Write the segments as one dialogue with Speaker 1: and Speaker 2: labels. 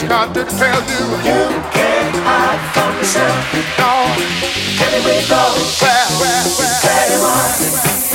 Speaker 1: just got to tell you.
Speaker 2: You can't hide from yourself.
Speaker 1: No. Anyway, go. Where, where, where? You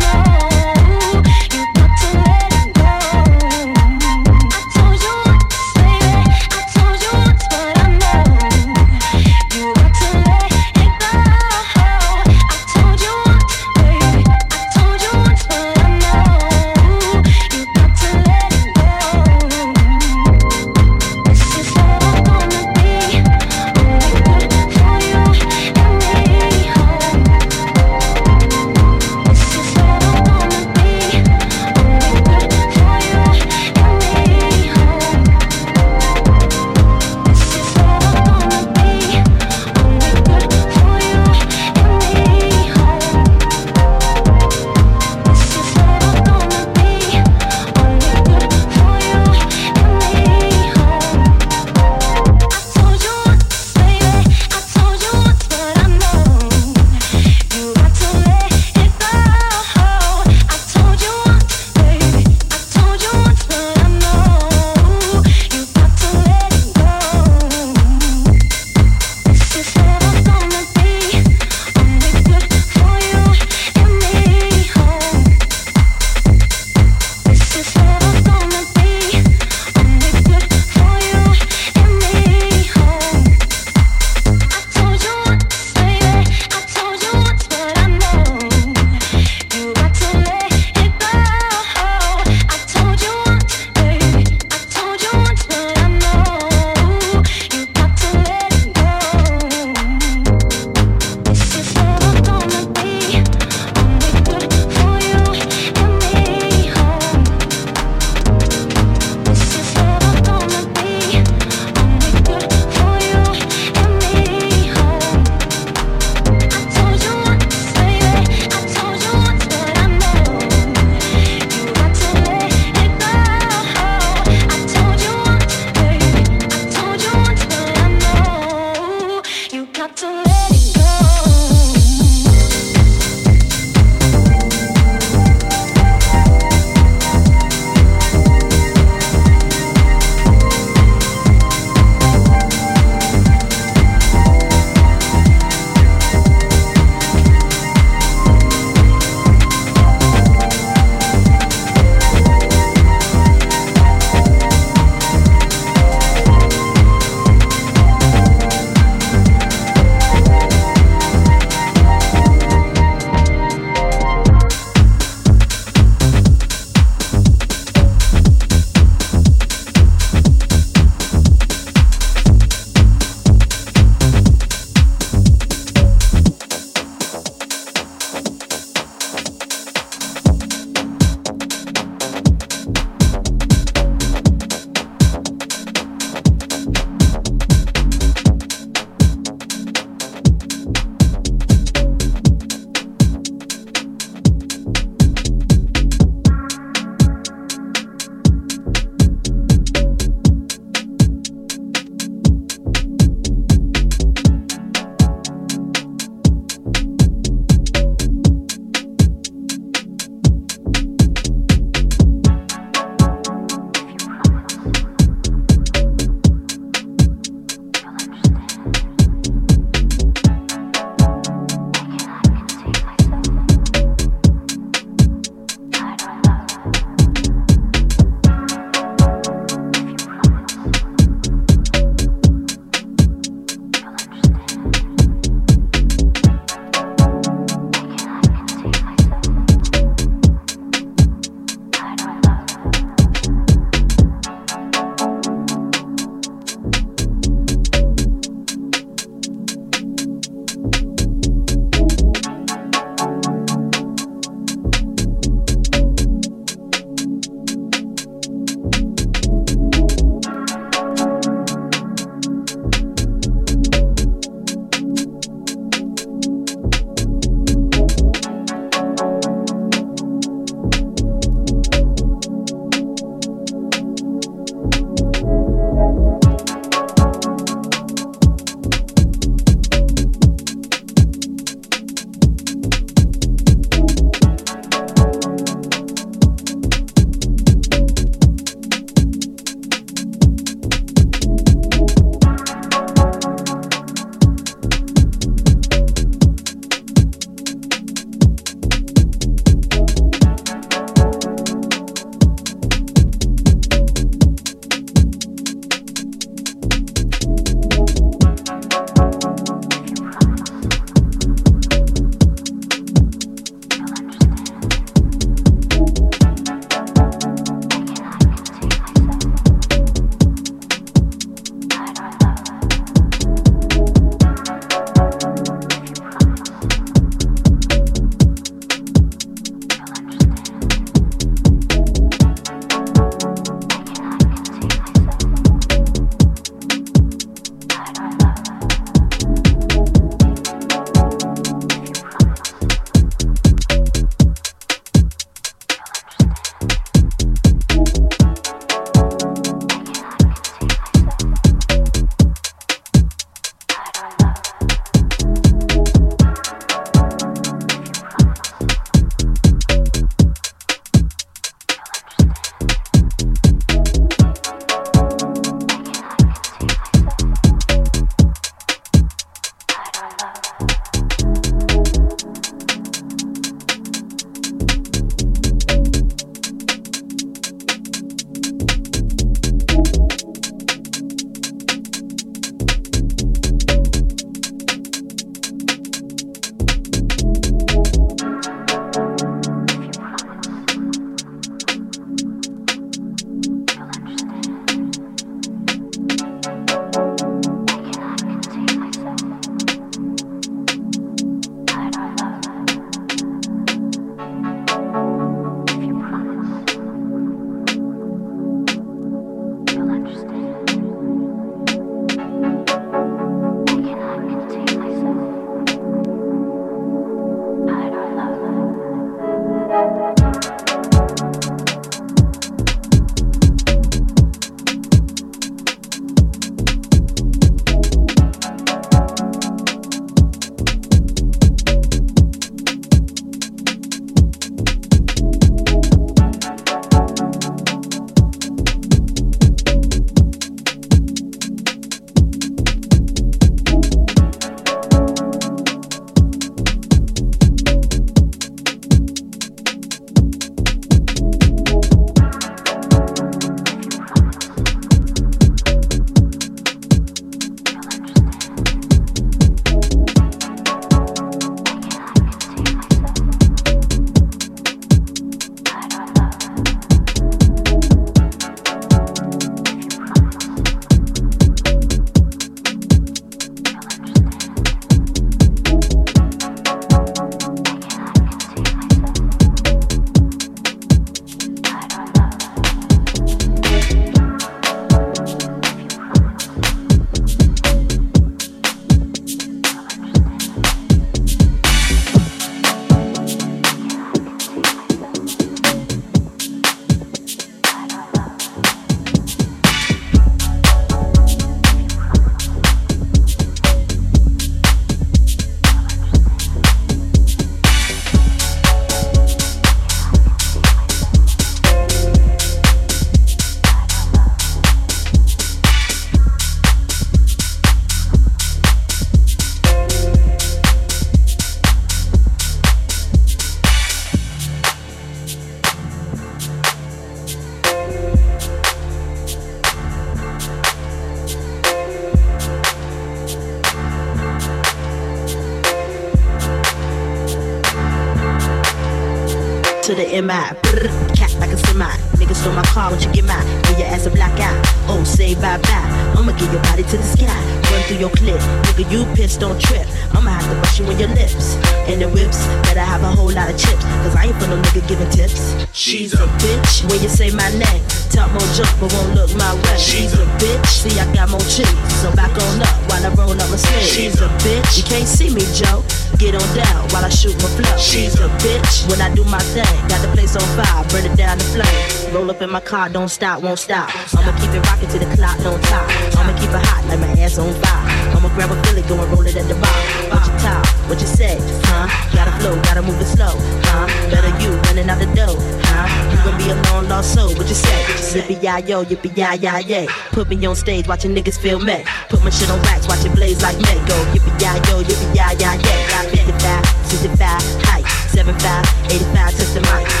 Speaker 3: car, don't stop, won't stop. I'ma keep it rocking to the clock, don't top. I'ma keep it hot like my ass on fire. I'ma grab a Philly, go and roll it at the bar. What you talk? What you say? Huh? Gotta flow, gotta move it slow. Huh? Better you running out the dough. Huh? You gon' be a long lost soul. What you say? Yippee yi yo, yippee yi yi yay. Put me on stage, watching niggas feel me. Put my shit on racks, watch it blaze like me. Go yippee yi yo, yippee yi yi yay. 55, 65, height, 75, 85, touch the mic.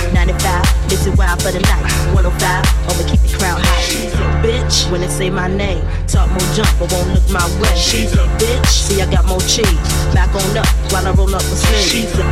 Speaker 3: 95, listen wild for the night. 105, I'ma keep the crowd high. She's a bitch when they say my name. Talk more jump, but won't look my way. She's a bitch. See, I got more cheese. Back on up while I roll up my sleeves. She's a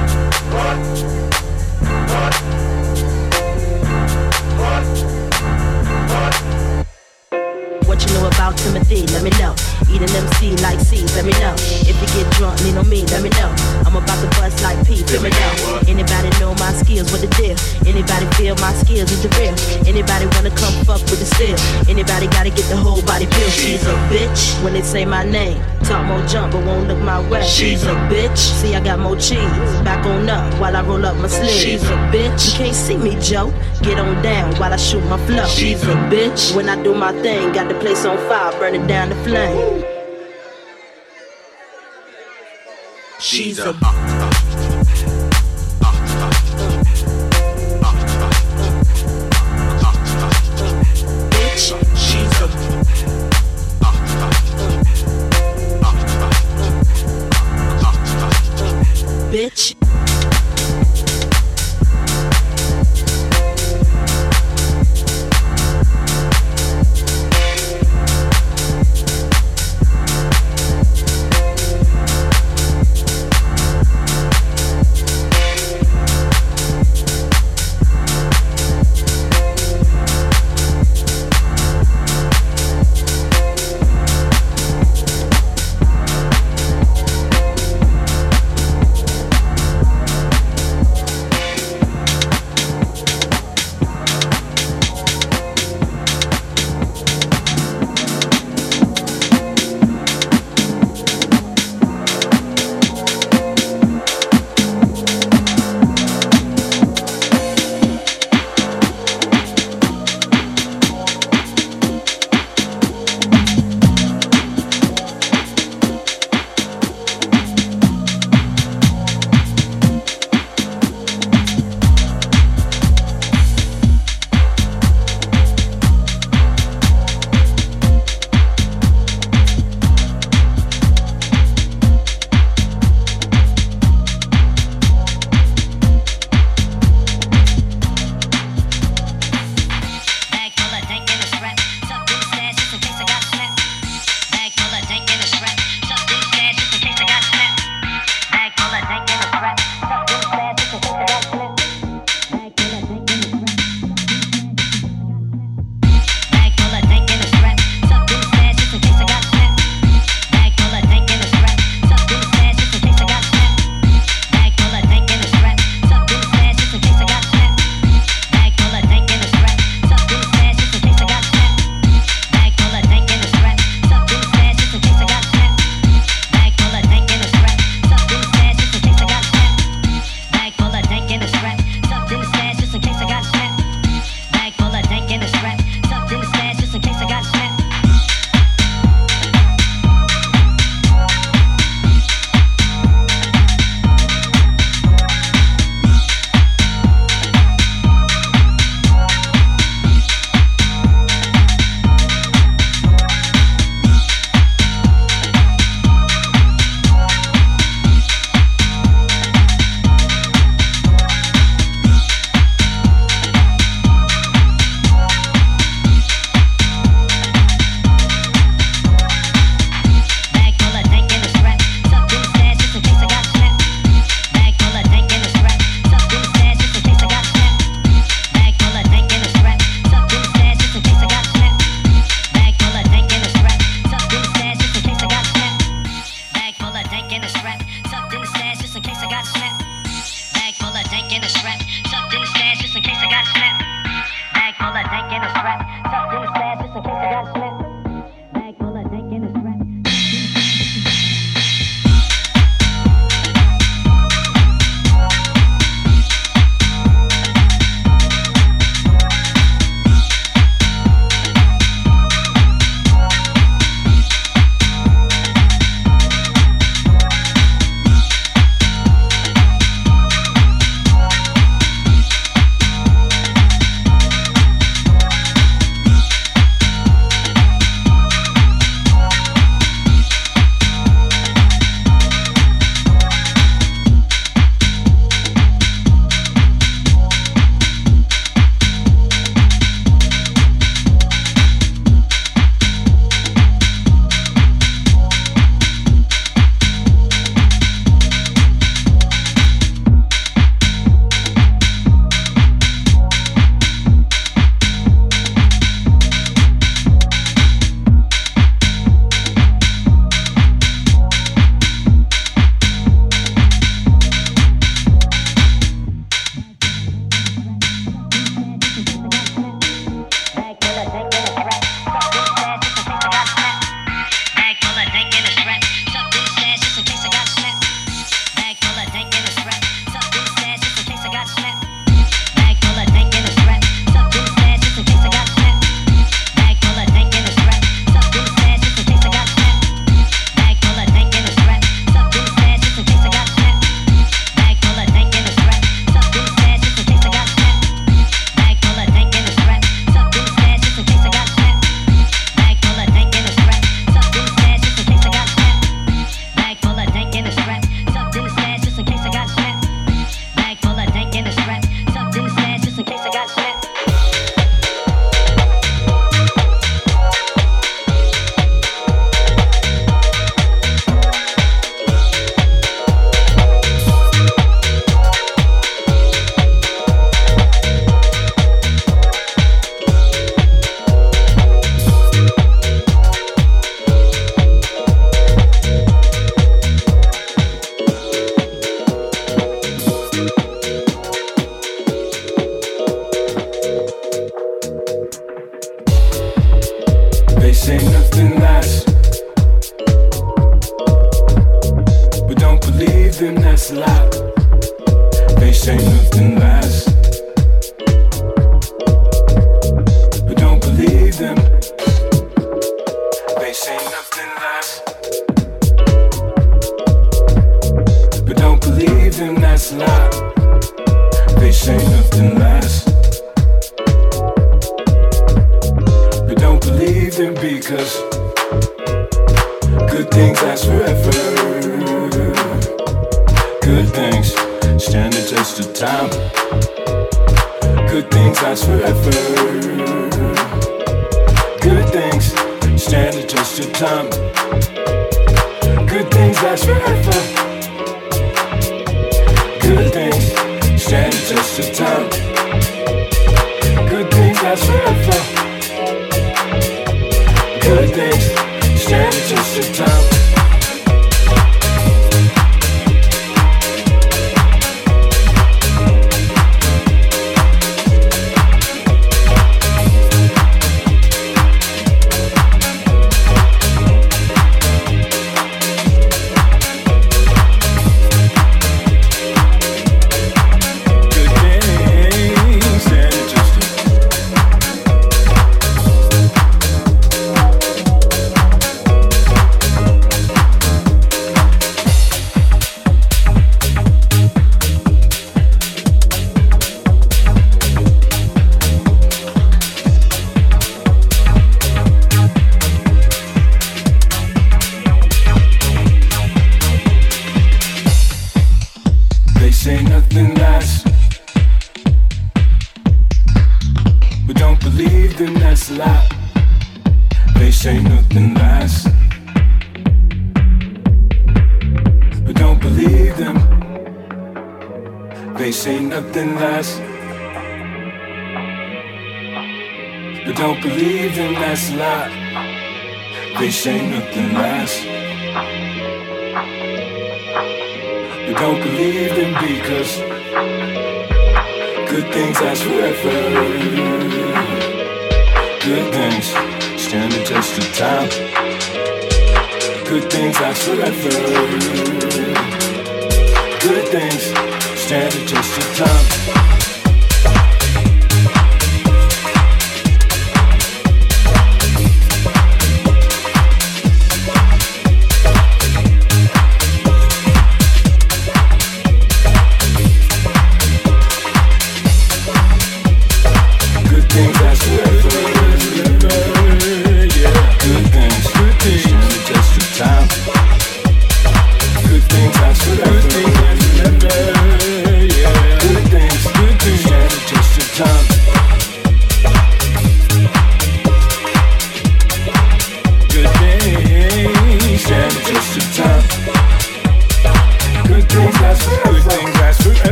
Speaker 3: What you know about Timothy? Let me know. Eat an MC like C, let me know. If you get drunk, lean on me, let me know. I'm about to bust like P, let me know. Anybody know my skills, what the deal? Anybody feel my skills is the real? Anybody wanna come fuck with the steel? Anybody gotta get the whole body feel? She's a bitch when they say my name. Talk more jump, but won't look my way. She's a bitch. See, I got more cheese. Back on up while I roll up my sleeves. She's a bitch. You can't see me, Joe. Get on down while I shoot my flow. She's a bitch. When I do my thing, got the place on fire, burning down the flame.
Speaker 4: She's a
Speaker 5: good things, standing just in
Speaker 6: time.